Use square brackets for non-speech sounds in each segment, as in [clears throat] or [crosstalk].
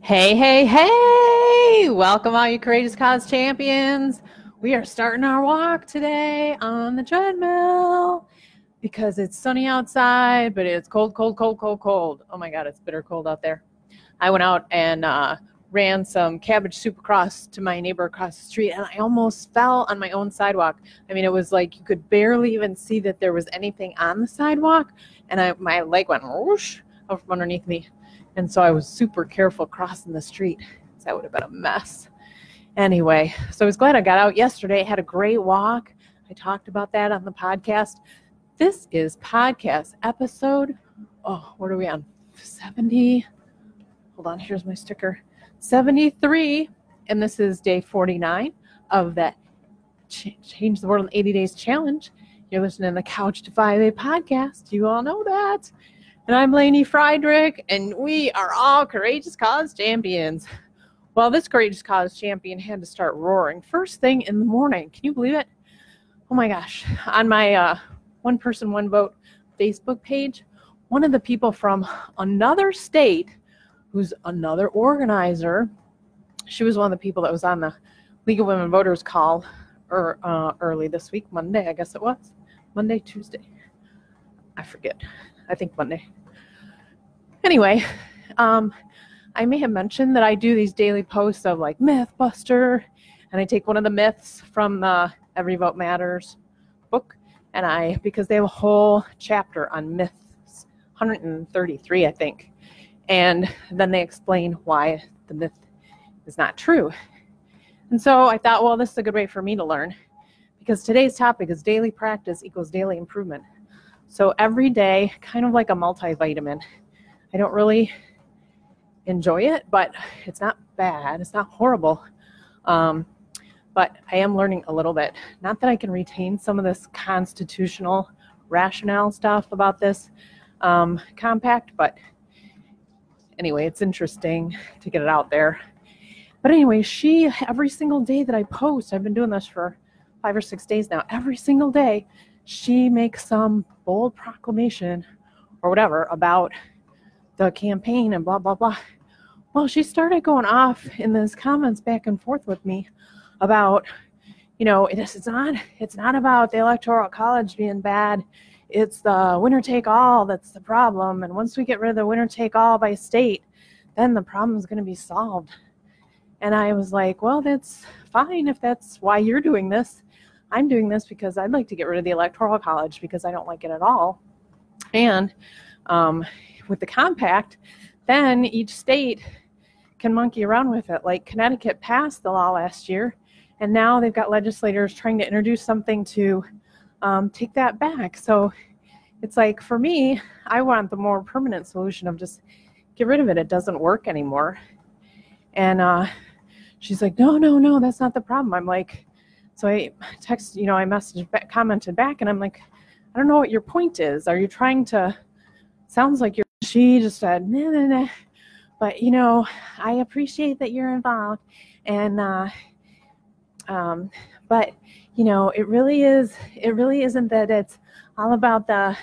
Hey, hey, hey! Welcome, all you courageous cause champions. We are starting our walk today on the treadmill because it's sunny outside, but it's cold, cold, cold, cold, cold. Oh my God, it's bitter cold out there. I went out and uh, ran some cabbage soup across to my neighbor across the street, and I almost fell on my own sidewalk. I mean, it was like you could barely even see that there was anything on the sidewalk, and I, my leg went whoosh from underneath me. And so I was super careful crossing the street. That would have been a mess. Anyway, so I was glad I got out yesterday. I had a great walk. I talked about that on the podcast. This is podcast episode. Oh, what are we on? 70. Hold on, here's my sticker. 73. And this is day 49 of that Change the World in 80 Days challenge. You're listening to the Couch to 5A podcast. You all know that. And I'm Lainey Friedrich, and we are all Courageous Cause champions. Well, this Courageous Cause champion had to start roaring first thing in the morning. Can you believe it? Oh my gosh. On my uh, One Person, One Vote Facebook page, one of the people from another state who's another organizer, she was one of the people that was on the League of Women Voters call or, uh, early this week, Monday, I guess it was. Monday, Tuesday. I forget. I think Monday. Anyway, um, I may have mentioned that I do these daily posts of like Mythbuster, and I take one of the myths from the Every Vote Matters book, and I because they have a whole chapter on myths, 133, I think, and then they explain why the myth is not true. And so I thought, well, this is a good way for me to learn because today's topic is daily practice equals daily improvement. So every day, kind of like a multivitamin, I don't really enjoy it, but it's not bad. It's not horrible. Um, but I am learning a little bit. Not that I can retain some of this constitutional rationale stuff about this um, compact, but anyway, it's interesting to get it out there. But anyway, she, every single day that I post, I've been doing this for five or six days now, every single day, she makes some bold proclamation or whatever about the campaign and blah blah blah. Well, she started going off in those comments back and forth with me about, you know, it's not it's not about the electoral college being bad. It's the winner take all that's the problem. And once we get rid of the winner take all by state, then the problem is going to be solved. And I was like, well, that's fine if that's why you're doing this. I'm doing this because I'd like to get rid of the electoral college because I don't like it at all. And um, with the compact, then each state can monkey around with it. Like Connecticut passed the law last year, and now they've got legislators trying to introduce something to um, take that back. So it's like for me, I want the more permanent solution of just get rid of it. It doesn't work anymore. And uh, she's like, no, no, no, that's not the problem. I'm like, so I text, you know, I messaged, commented back, and I'm like, I don't know what your point is. Are you trying to? Sounds like you're she just said, nah, nah, nah. But, you know, I appreciate that you're involved. And, uh, um, but, you know, it really is, it really isn't that it's all about the,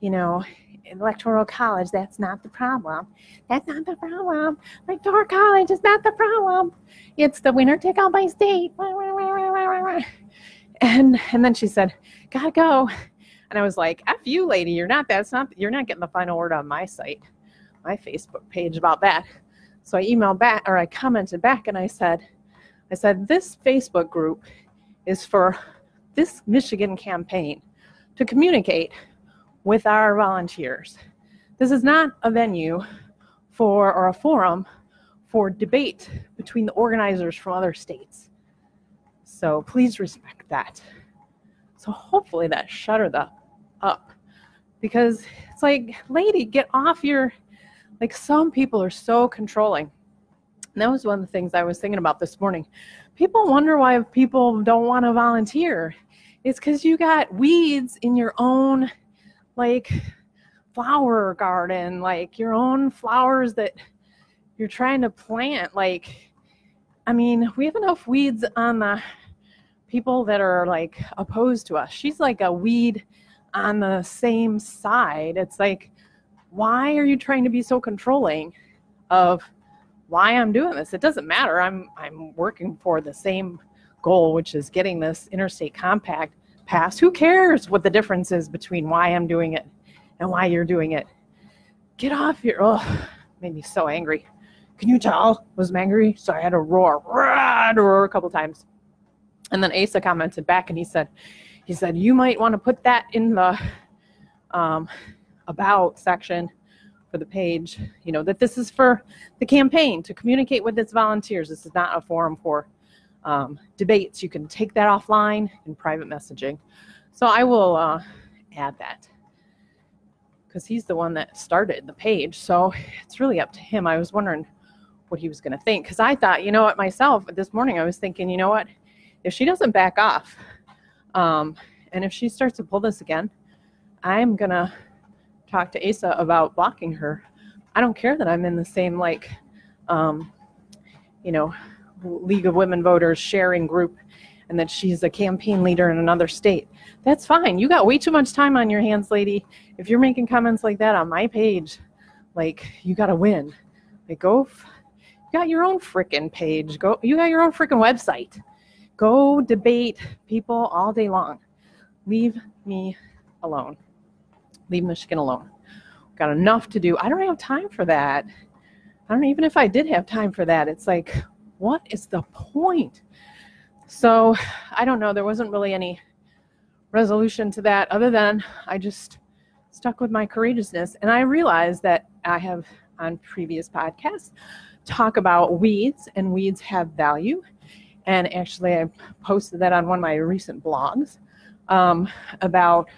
you know, electoral college. That's not the problem. That's not the problem. Electoral college is not the problem. It's the winner take all by state. And and then she said, "Gotta go." And I was like, F you, lady, you're not that's not you're not getting the final word on my site, my Facebook page about that. So I emailed back or I commented back and I said, I said, this Facebook group is for this Michigan campaign to communicate with our volunteers. This is not a venue for or a forum for debate between the organizers from other states. So please respect that. So hopefully that shuttered the up because it's like, lady, get off your, like, some people are so controlling. And that was one of the things I was thinking about this morning. People wonder why people don't want to volunteer. It's because you got weeds in your own, like, flower garden, like your own flowers that you're trying to plant. Like, I mean, we have enough weeds on the people that are like opposed to us. She's like a weed on the same side. It's like, why are you trying to be so controlling of why I'm doing this. It doesn't matter. I'm I'm working for the same goal, which is getting this interstate compact passed. Who cares what the difference is between why I'm doing it and why you're doing it? Get off your oh made me so angry. Can you tell? Was angry? So I had to roar, roar, roar a couple times. And then Asa commented back and he said, he said, you might want to put that in the um, about section for the page, you know, that this is for the campaign to communicate with its volunteers. This is not a forum for um, debates. You can take that offline in private messaging. So I will uh, add that because he's the one that started the page. So it's really up to him. I was wondering what he was going to think because I thought, you know what, myself this morning, I was thinking, you know what, if she doesn't back off um, and if she starts to pull this again, I'm going to talk to Asa about blocking her. I don't care that I'm in the same, like, um, you know, League of Women Voters sharing group and that she's a campaign leader in another state. That's fine. You got way too much time on your hands, lady. If you're making comments like that on my page, like, you got to win. Like, go, f- you got your own freaking page. Go, you got your own freaking website. Go debate people all day long. Leave me alone. Leave Michigan alone. Got enough to do. I don't have time for that. I don't even if I did have time for that. It's like, what is the point? So I don't know. There wasn't really any resolution to that other than I just stuck with my courageousness. And I realized that I have on previous podcasts talk about weeds and weeds have value. And actually, I posted that on one of my recent blogs um, about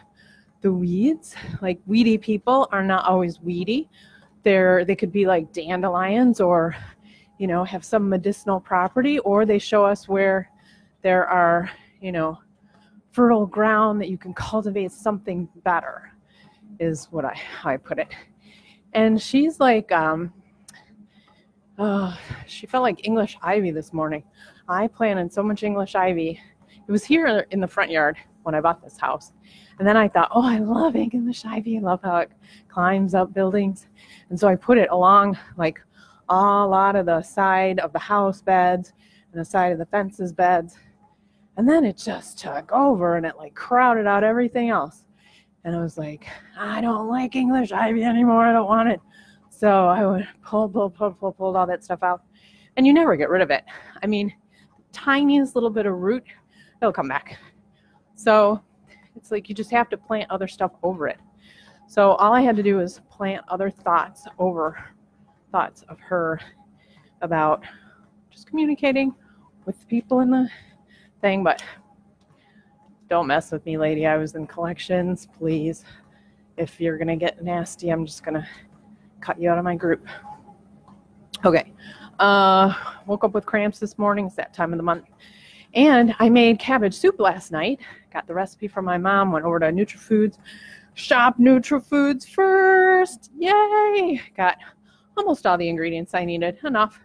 the weeds. Like weedy people are not always weedy. They're they could be like dandelions or you know have some medicinal property or they show us where there are you know fertile ground that you can cultivate something better is what I how I put it. And she's like um oh, she felt like English ivy this morning. I planted so much English ivy. It was here in the front yard when I bought this house. And then I thought, oh, I love English ivy. I love how it climbs up buildings. And so I put it along like a lot of the side of the house beds and the side of the fences beds. And then it just took over and it like crowded out everything else. And I was like, I don't like English ivy anymore. I don't want it. So I would pull, pull, pull, pull, pulled all that stuff out. And you never get rid of it. I mean, tiniest little bit of root, it'll come back. So it's like you just have to plant other stuff over it. So all I had to do was plant other thoughts over thoughts of her about just communicating with people in the thing, but don't mess with me, lady. I was in collections, please. If you're gonna get nasty, I'm just gonna cut you out of my group. Okay. Uh, woke up with cramps this morning. It's that time of the month. And I made cabbage soup last night. Got the recipe from my mom, went over to Nutri-Foods. Shop Nutri-Foods first. Yay! Got almost all the ingredients I needed, enough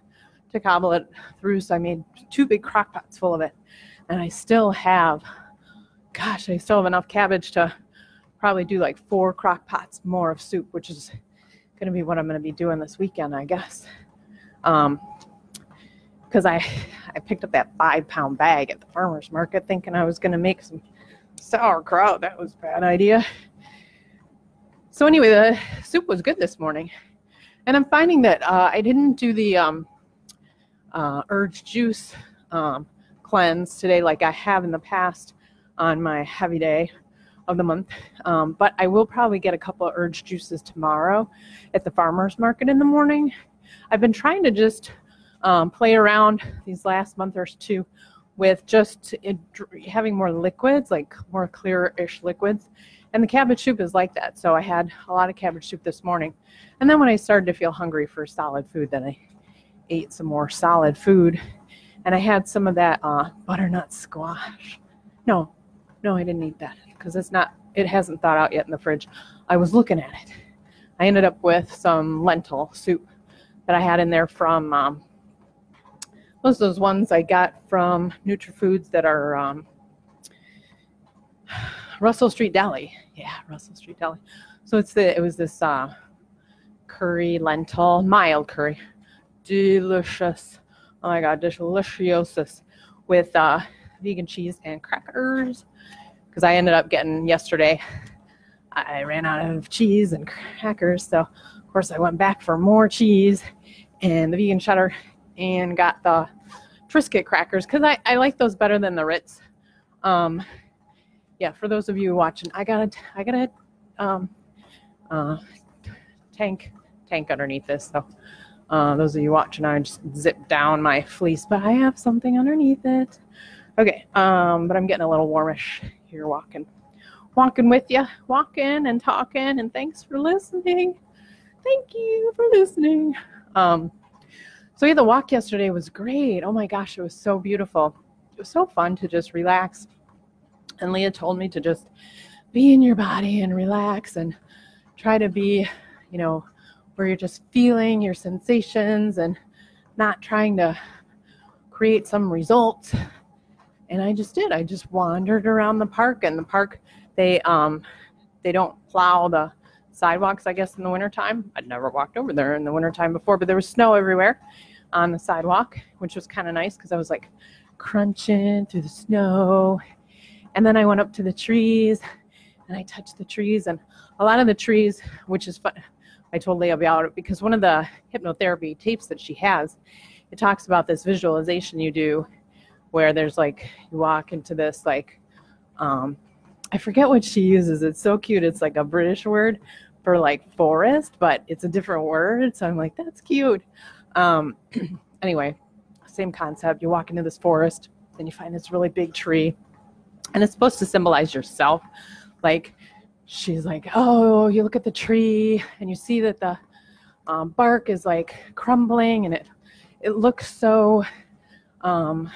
to cobble it through. So I made two big crock pots full of it. And I still have, gosh, I still have enough cabbage to probably do like four crock pots more of soup, which is going to be what I'm going to be doing this weekend, I guess. Um, because I [laughs] I picked up that five pound bag at the farmers market thinking I was going to make some sauerkraut. That was a bad idea. So anyway, the soup was good this morning, and I'm finding that uh, I didn't do the um, uh, urge juice um, cleanse today like I have in the past on my heavy day of the month. Um, but I will probably get a couple of urge juices tomorrow at the farmers market in the morning. I've been trying to just um, play around these last month or two with just having more liquids, like more clear-ish liquids. And the cabbage soup is like that. So I had a lot of cabbage soup this morning. And then when I started to feel hungry for solid food, then I ate some more solid food. And I had some of that uh, butternut squash. No, no, I didn't eat that because it's not, it hasn't thawed out yet in the fridge. I was looking at it. I ended up with some lentil soup that I had in there from um, those those ones I got from Nutri-Foods that are um, Russell Street Deli. Yeah, Russell Street Deli. So it's the it was this uh, curry lentil, mild curry, delicious. Oh my god, delicious with uh, vegan cheese and crackers. Because I ended up getting yesterday, I ran out of cheese and crackers, so of course I went back for more cheese and the vegan cheddar and got the Triscuit crackers because I, I like those better than the Ritz. Um, yeah, for those of you watching, I got a I got a um, uh, tank tank underneath this. So uh, those of you watching, I just zip down my fleece, but I have something underneath it. Okay, um, but I'm getting a little warmish here walking, walking with you, walking and talking, and thanks for listening. Thank you for listening. Um, so the walk yesterday was great. Oh my gosh, it was so beautiful. It was so fun to just relax. And Leah told me to just be in your body and relax and try to be, you know, where you're just feeling your sensations and not trying to create some results. And I just did. I just wandered around the park and the park they um they don't plow the sidewalks, I guess, in the wintertime. I'd never walked over there in the wintertime before, but there was snow everywhere on the sidewalk, which was kind of nice because I was like crunching through the snow. And then I went up to the trees and I touched the trees and a lot of the trees, which is fun, I told Leah about it because one of the hypnotherapy tapes that she has, it talks about this visualization you do where there's like you walk into this like um I forget what she uses. It's so cute. It's like a British word for like forest, but it's a different word. So I'm like, that's cute. Um [clears throat] anyway, same concept. You walk into this forest, then you find this really big tree, and it's supposed to symbolize yourself. Like she's like, oh, you look at the tree and you see that the um, bark is like crumbling and it it looks so um,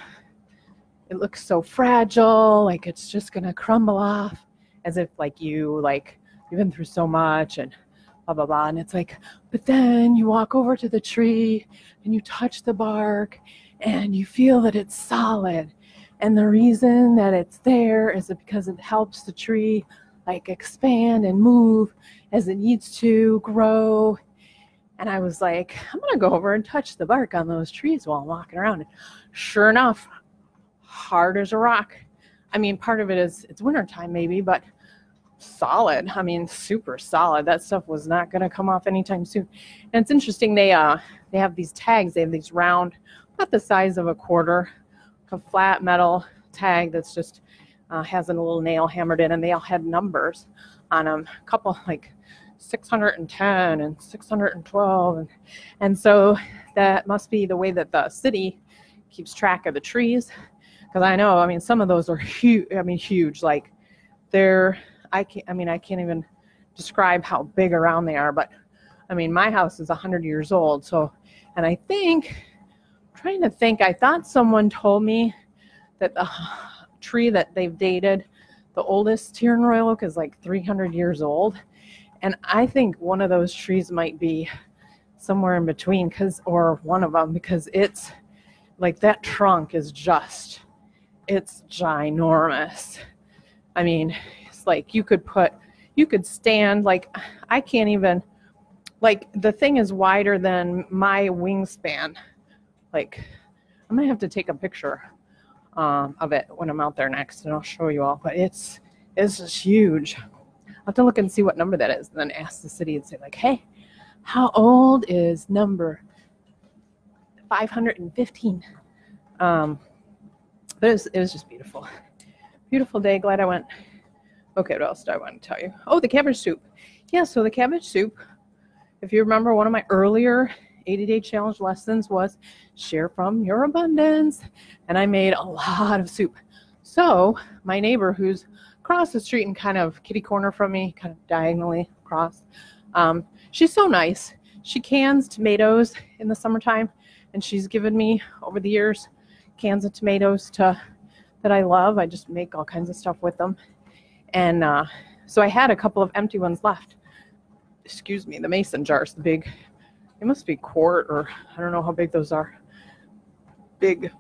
it looks so fragile, like it's just gonna crumble off, as if like you like you've been through so much and blah blah blah. And it's like, but then you walk over to the tree and you touch the bark and you feel that it's solid. And the reason that it's there is because it helps the tree like expand and move as it needs to grow. And I was like, I'm gonna go over and touch the bark on those trees while I'm walking around. And sure enough, hard as a rock. I mean, part of it is it's wintertime maybe, but solid. I mean, super solid. That stuff was not gonna come off anytime soon. And it's interesting, they uh they have these tags, they have these round, about the size of a quarter, a flat metal tag that's just uh, has a little nail hammered in, and they all had numbers on them. A couple like 610 and 612, and and so that must be the way that the city keeps track of the trees. Because I know, I mean, some of those are huge. I mean, huge. Like they're, I can't. I mean, I can't even describe how big around they are. But I mean, my house is 100 years old. So, and I think, I'm trying to think, I thought someone told me that the [sighs] tree that they've dated. The oldest here in Royal Oak is like 300 years old. And I think one of those trees might be somewhere in between because or one of them because it's like that trunk is just it's ginormous i mean like you could put you could stand like i can't even like the thing is wider than my wingspan like i'm gonna have to take a picture um, of it when I'm out there next, and I'll show you all. But it's it's just huge. I'll have to look and see what number that is, and then ask the city and say like, "Hey, how old is number 515?" Um, but it was, it was just beautiful, beautiful day. Glad I went. Okay, what else do I want to tell you? Oh, the cabbage soup. Yeah, so the cabbage soup. If you remember one of my earlier 80 day challenge lessons was share from your abundance. And I made a lot of soup. So my neighbor who's across the street and kind of kitty corner from me, kind of diagonally across, um, she's so nice. She cans tomatoes in the summertime and she's given me over the years cans of tomatoes to that I love. I just make all kinds of stuff with them. And uh, so I had a couple of empty ones left. Excuse me, the mason jars, the big they must be quart or I don't know how big those are. Big.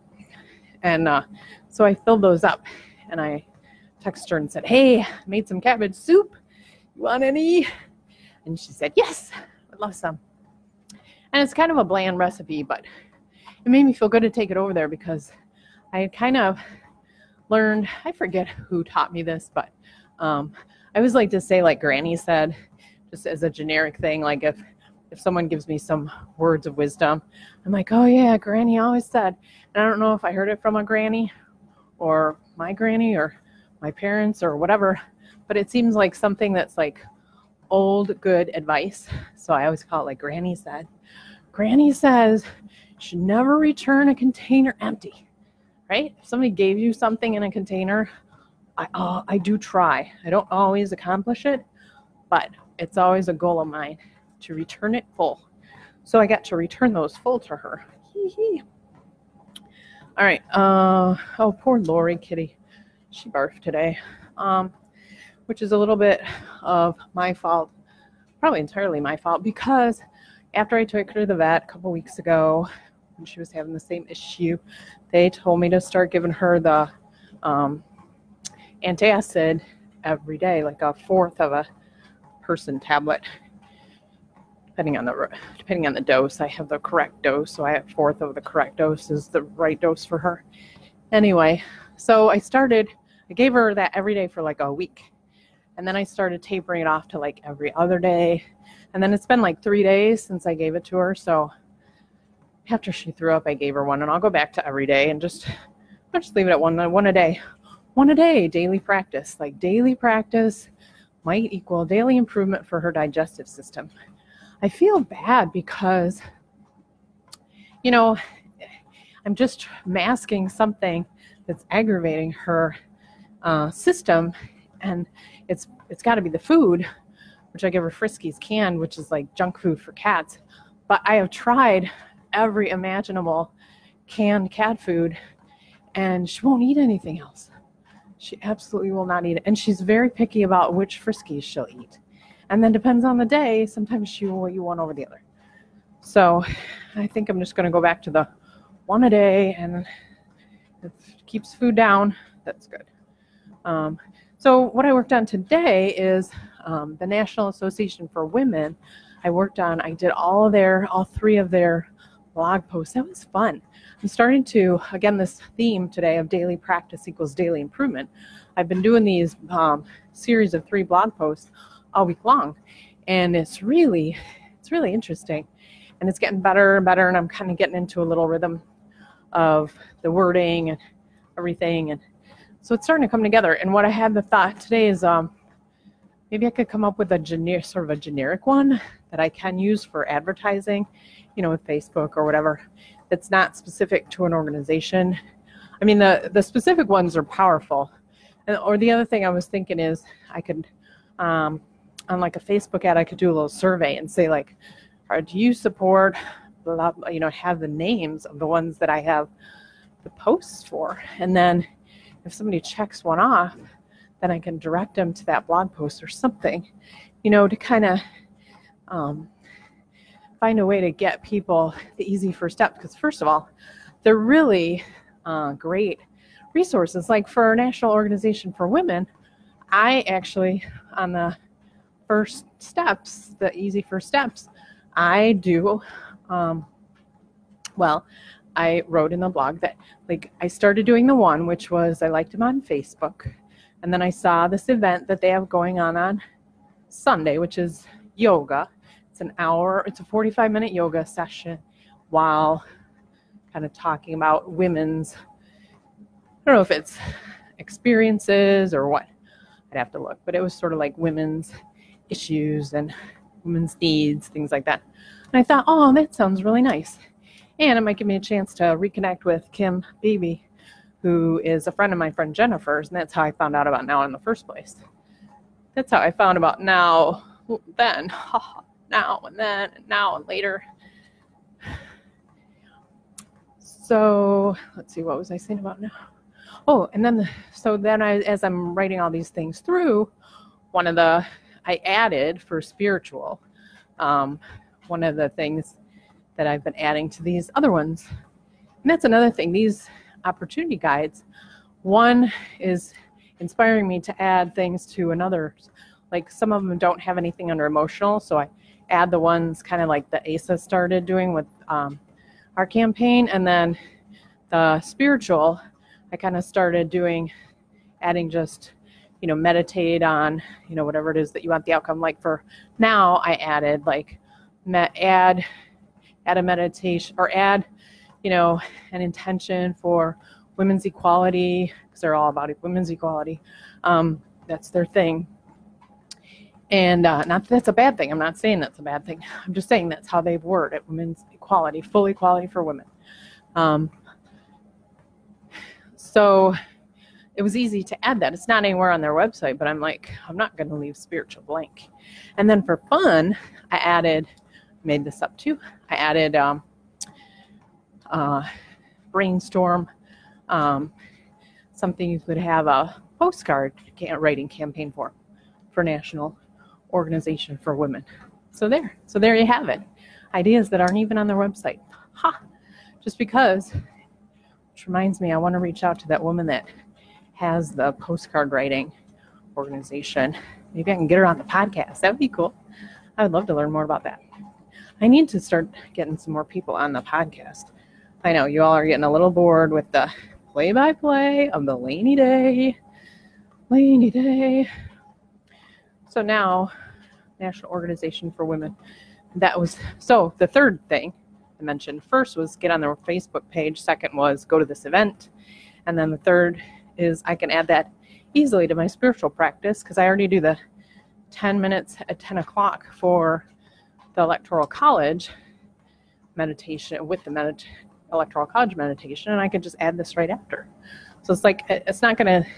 And uh, so I filled those up and I texted her and said, Hey, made some cabbage soup. You want any? And she said, Yes, I'd love some. And it's kind of a bland recipe, but it made me feel good to take it over there because I had kind of learned, I forget who taught me this, but um, I always like to say, like Granny said, just as a generic thing, like if if someone gives me some words of wisdom, I'm like, oh yeah, Granny always said. And I don't know if I heard it from a granny or my granny or my parents or whatever, but it seems like something that's like old good advice. So I always call it like Granny said. Granny says should never return a container empty, right? If somebody gave you something in a container, I, uh, I do try. I don't always accomplish it, but it's always a goal of mine to return it full. So I got to return those full to her. All right. Uh, oh, poor Lori Kitty. She barfed today, um, which is a little bit of my fault, probably entirely my fault, because after I took her to the vet a couple weeks ago, when she was having the same issue, they told me to start giving her the um, antacid every day, like a fourth of a person tablet depending on the depending on the dose. I have the correct dose, so I have fourth of the correct dose is the right dose for her. Anyway, so I started. I gave her that every day for like a week, and then I started tapering it off to like every other day, and then it's been like three days since I gave it to her. So after she threw up, I gave her one, and I'll go back to every day and just I'll just leave it at one one a day, one a day, daily practice. Like daily practice might equal daily improvement for her digestive system. I feel bad because, you know, I'm just masking something that's aggravating her uh, system, and it's it's got to be the food, which I give her Friskies canned, which is like junk food for cats. But I have tried every imaginable canned cat food, and she won't eat anything else. She absolutely will not eat it, and she's very picky about which Friskies she'll eat. And then depends on the day, sometimes she will eat one over the other. So I think I'm just going to go back to the one a day and it keeps food down. That's good. Um, so what I worked on today is um, the National Association for Women. I worked on, I did all of their, all three of their blog posts. That was fun. I'm starting to, again, this theme today of daily practice equals daily improvement. I've been doing these um, series of three blog posts all week long. And it's really, it's really interesting. And it's getting better and better. And I'm kind of getting into a little rhythm of the wording and everything. And so it's starting to come together. And what I had the thought today is um, maybe I could come up with a generic, sort of a generic one that I can use for advertising, you know, with Facebook or whatever, that's not specific to an organization. I mean, the, the specific ones are powerful. And, or the other thing I was thinking is I could um, on like a Facebook ad, I could do a little survey and say like, do you support, you know, have the names of the ones that I have the posts for, and then if somebody checks one off, then I can direct them to that blog post or something, you know, to kind of um, find a way to get people the easy first step. Because first of all, they're really uh, great resources. Like for our National Organization for Women, I actually on the first steps, the easy first steps, I do, um, well, I wrote in the blog that like I started doing the one, which was I liked him on Facebook. And then I saw this event that they have going on on Sunday, which is yoga. An hour, it's a 45 minute yoga session while kind of talking about women's, I don't know if it's experiences or what. I'd have to look, but it was sort of like women's issues and women's needs, things like that. And I thought, oh, that sounds really nice. And it might give me a chance to reconnect with Kim Beebe, who is a friend of my friend Jennifer's, and that's how I found out about now in the first place. That's how I found about now, then, [laughs] now and then, and now and later. So let's see, what was I saying about now? Oh, and then, so then I, as I'm writing all these things through, one of the I added for spiritual. Um, one of the things that I've been adding to these other ones. And that's another thing. These opportunity guides, one is inspiring me to add things to another. Like some of them don't have anything under emotional, so I add the ones kind of like the ASA started doing with um, our campaign. And then the spiritual, I kind of started doing, adding just, you know, meditate on, you know, whatever it is that you want the outcome. Like for now, I added like, met, add, add a meditation or add, you know, an intention for women's equality because they're all about women's equality. Um, that's their thing. And uh, not that that's a bad thing. I'm not saying that's a bad thing. I'm just saying that's how they've worded it women's equality, full equality for women. Um, so it was easy to add that. It's not anywhere on their website, but I'm like, I'm not going to leave spiritual blank. And then for fun, I added, made this up too. I added um, uh, brainstorm, um, something you could have a postcard writing campaign for, for National Organization for Women. So there, so there you have it. Ideas that aren't even on their website. Ha! Just because, which reminds me, I want to reach out to that woman that has the postcard writing organization. Maybe I can get her on the podcast. That would be cool. I would love to learn more about that. I need to start getting some more people on the podcast. I know you all are getting a little bored with the play by play of the Laney Day. Laney Day. So now, National Organization for Women. That was so the third thing I mentioned. First was get on their Facebook page. Second was go to this event. And then the third is I can add that easily to my spiritual practice because I already do the 10 minutes at 10 o'clock for the Electoral College meditation with the electoral college meditation, and I could just add this right after. So it's like it's not going to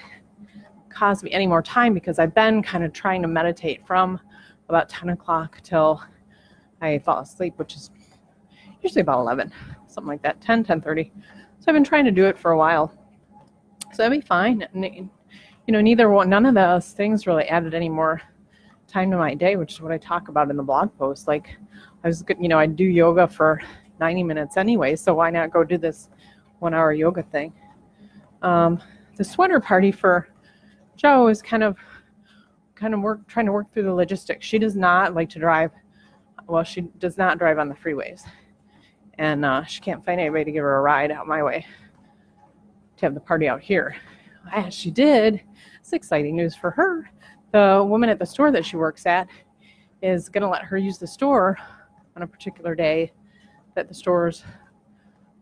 cause me any more time because I've been kind of trying to meditate from about 10 o'clock till I fall asleep, which is usually about 11, something like that, 10, 10 30. So I've been trying to do it for a while. So that'd be fine. You know, neither one, none of those things really added any more time to my day, which is what I talk about in the blog post. Like I was, you know, I do yoga for 90 minutes anyway, so why not go do this one hour yoga thing? Um, the sweater party for Joe is kind of kind of work trying to work through the logistics. She does not like to drive. Well, she does not drive on the freeways, and uh, she can't find anybody to give her a ride out my way to have the party out here. As she did, it's exciting news for her. The woman at the store that she works at is going to let her use the store on a particular day that the store's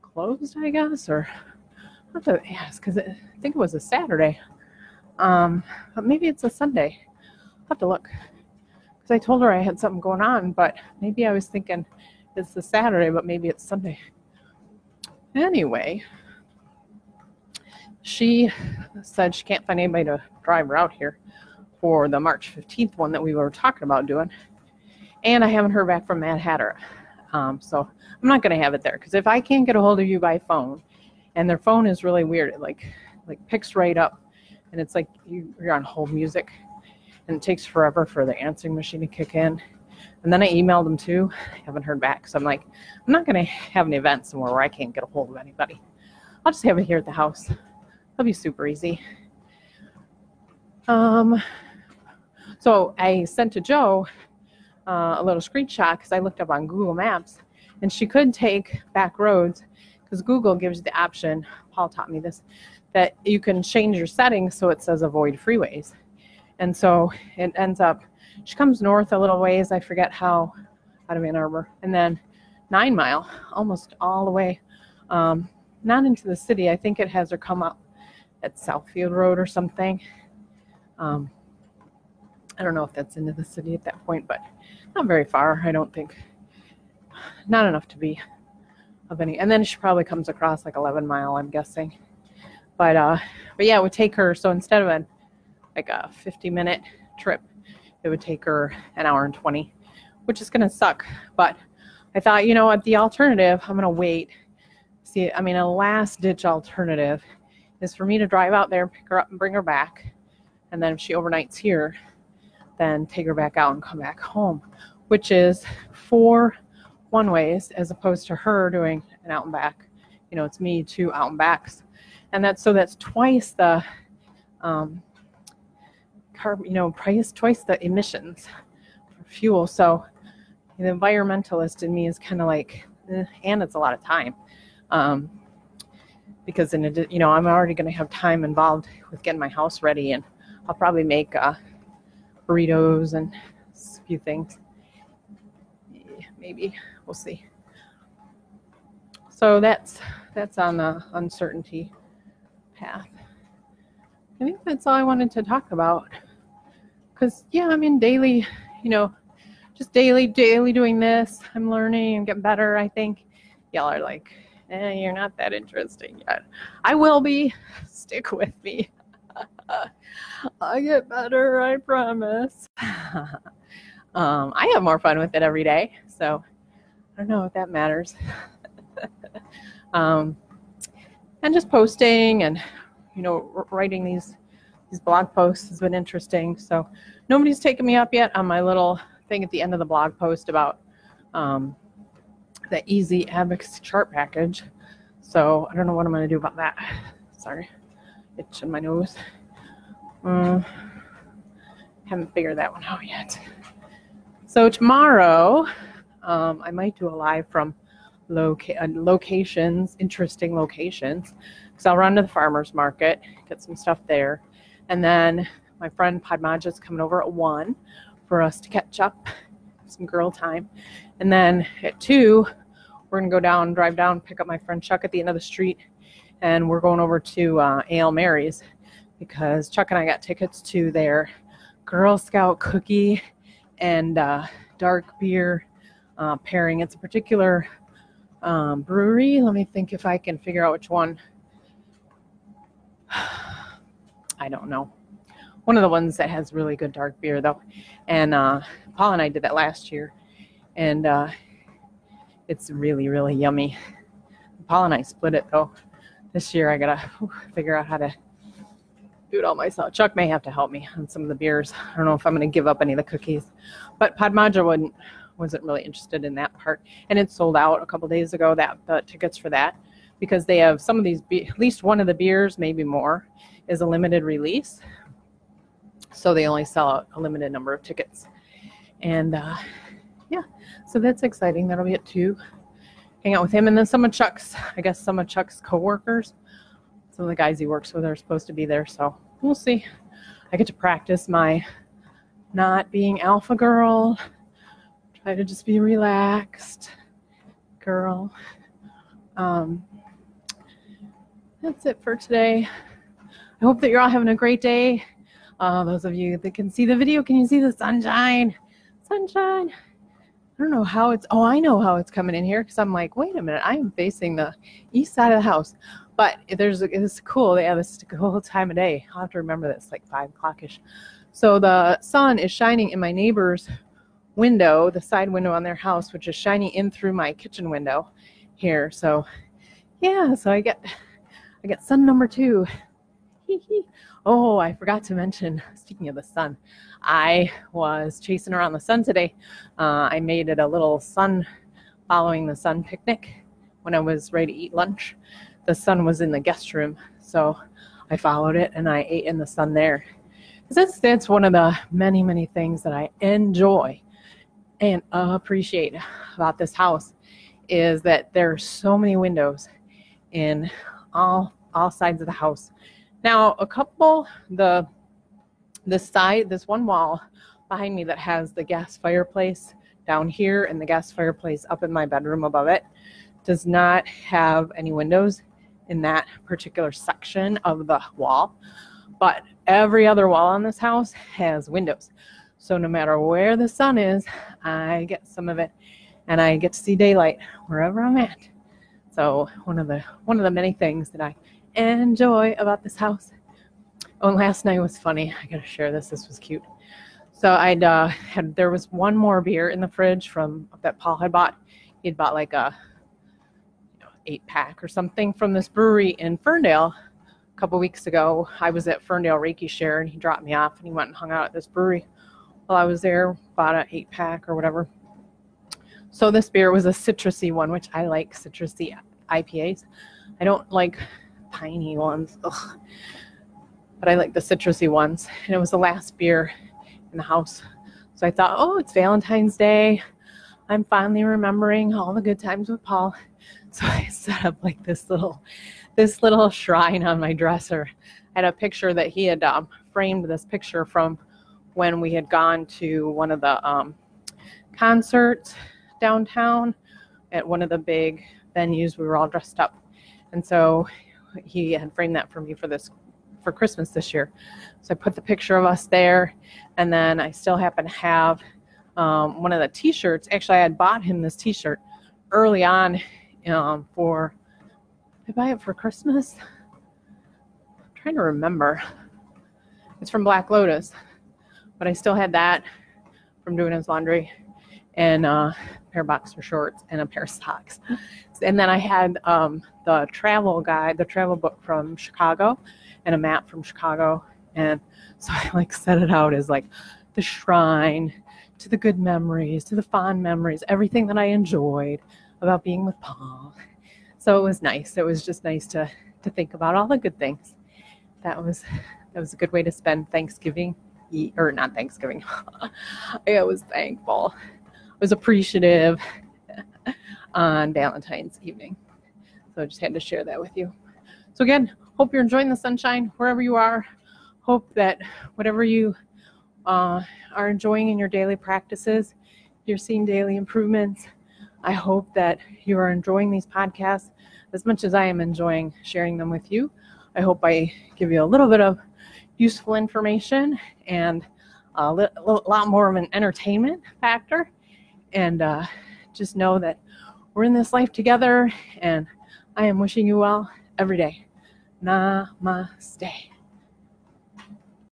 closed, I guess, or I have to ask because I think it was a Saturday. Um, but maybe it's a Sunday. I'll have to look because I told her I had something going on, but maybe I was thinking it's the Saturday, but maybe it's Sunday. Anyway, she said she can't find anybody to drive her out here for the March 15th one that we were talking about doing. And I haven't heard back from Mad Hatter. Um, so I'm not going to have it there because if I can't get a hold of you by phone, and their phone is really weird, it like like picks right up, and it's like you, you're on hold music, and it takes forever for the answering machine to kick in. And then I emailed them too. Haven't heard back. So I'm like, I'm not going to have an event somewhere where I can't get a hold of anybody. I'll just have it here at the house. That'll be super easy. Um, so I sent to Joe uh, a little screenshot because I looked up on Google Maps and she could take back roads because Google gives you the option, Paul taught me this, that you can change your settings so it says avoid freeways. And so it ends up, she comes north a little ways, I forget how, out of Ann Arbor, and then nine mile, almost all the way, um, not into the city. I think it has her come up at Southfield Road or something. Um, I don't know if that's into the city at that point, but not very far, I don't think. Not enough to be of any. And then she probably comes across like 11 mile, I'm guessing. But uh, but yeah, it would take her. So instead of a like a 50 minute trip, it would take her an hour and 20, which is gonna suck. But I thought, you know what, the alternative, I'm gonna wait. See, I mean, a last ditch alternative is for me to drive out there, pick her up, and bring her back. And then if she overnights here, then take her back out and come back home, which is four one ways as opposed to her doing an out and back. You know, it's me two out and backs, and that's so that's twice the um, carb, you know, price twice the emissions for fuel. So the environmentalist in me is kind of like, eh, and it's a lot of time. Um, because in a, you know I'm already going to have time involved with getting my house ready, and I'll probably make uh, burritos and a few things. Maybe we'll see. So that's that's on the uncertainty path. I think that's all I wanted to talk about. Cause yeah, I'm in daily, you know, just daily, daily doing this. I'm learning and getting better. I think y'all are like, eh, you're not that interesting yet. I will be. [laughs] Stick with me. [laughs] I get better, I promise. [laughs] um, I have more fun with it every day, so I don't know if that matters. um, and just posting and you know writing these these blog posts has been interesting. So nobody's taken me up yet on my little thing at the end of the blog post about um, the easy ABACS chart package. So I don't know what I'm going to do about that. Sorry, itch in my nose. Um, haven't figured that one out yet. So tomorrow, um, I might do a live from loca- uh, locations, interesting locations, because I'll run to the farmers market, get some stuff there, and then my friend Padmaja's coming over at one for us to catch up, some girl time, and then at two, we're gonna go down, drive down, pick up my friend Chuck at the end of the street, and we're going over to uh. Mary's because Chuck and I got tickets to their Girl Scout cookie and uh, dark beer uh, pairing. It's a particular um, brewery. Let me think if I can figure out which one. [sighs] I don't know. One of the ones that has really good dark beer, though. And uh, Paul and I did that last year. And uh, it's really, really yummy. Paul and I split it, though. This year I got to figure out how to do it all myself. Chuck may have to help me on some of the beers. I don't know if I'm going to give up any of the cookies, but Padmaja wouldn't wasn't really interested in that part, and it sold out a couple days ago. That the tickets for that because they have some of these at least one of the beers, maybe more, is a limited release, so they only sell out a limited number of tickets, and uh, yeah, so that's exciting. That'll be at two. Hang out with him, and then some of Chuck's, I guess, some of Chuck's coworkers some of the guys he works with are supposed to be there, so we'll see. I get to practice my not being alpha girl, try to just be relaxed girl. Um, that's it for today. I hope that you're all having a great day. Uh, those of you that can see the video, can you see the sunshine? Sunshine. I don't know how it's, oh, I know how it's coming in here because I'm like, wait a minute, I'm facing the east side of the house. But there's it's cool. They have this cool time of day. I'll have to remember this, like five o'clockish. So the sun is shining in my neighbor's window, the side window on their house, which is shining in through my kitchen window here. So yeah, so I get I get sun number two. [laughs] oh, I forgot to mention, speaking of the sun, I was chasing around the sun today. Uh, I made it a little sun following the sun picnic when I was ready to eat lunch the sun was in the guest room. So I followed it and I ate in the sun there. That's, that's one of the many, many things that I enjoy and appreciate about this house is that there are so many windows in all all sides of the house. Now, a couple the the side this one wall behind me that has the gas fireplace down here and the gas fireplace up in my bedroom above it does not have any windows in that particular section of the wall. But every other wall on this house has windows. So no matter where the sun is, I get some of it and I get to see daylight wherever I'm at. So one of the one of the many things that I enjoy about this house. Oh, and last night was funny. I gotta share this. This was cute. So I'd uh, had there was one more beer in the fridge from that Paul had bought. He'd bought like a eight pack or something from this brewery in Ferndale a couple weeks ago. I was at Ferndale Reiki Share and he dropped me off and he went and hung out at this brewery while I was there, bought an eight pack or whatever. So this beer was a citrusy one, which I like citrusy IPAs. I don't like piney ones, Ugh. but I like the citrusy ones. And it was the last beer in the house. So I thought, oh, it's Valentine's Day. I'm finally remembering all the good times with Paul. [laughs] So I set up like this little this little shrine on my dresser. I had a picture that he had um, framed this picture from when we had gone to one of the um, concerts downtown at one of the big venues. We were all dressed up. And so he had framed that for me for this for Christmas this year. So I put the picture of us there, and then I still happen to have um, one of the T-shirts. Actually, I had bought him this T-shirt early on um, for. Did I buy it for Christmas? I'm trying to remember. It's from Black Lotus, but I still had that from doing his laundry, and uh, a pair of boxer shorts and a pair of socks. And then I had um, the travel guide, the travel book from Chicago, and a map from Chicago. And so [laughs] I like set it out as like the shrine to the good memories, to the fond memories, everything that I enjoyed about being with Paul. So it was nice. It was just nice to to think about all the good things. That was that was a good way to spend Thanksgiving, or not Thanksgiving. [laughs] I was thankful. I was appreciative [laughs] on Valentine's evening. So I just had to share that with you. So again, hope you're enjoying the sunshine wherever you are. Hope that whatever you uh, are enjoying in your daily practices, you're seeing daily improvements. I hope that you are enjoying these podcasts as much as I am enjoying sharing them with you. I hope I give you a little bit of useful information and a lot more of an entertainment factor. And uh, just know that we're in this life together, and I am wishing you well every day. Namaste.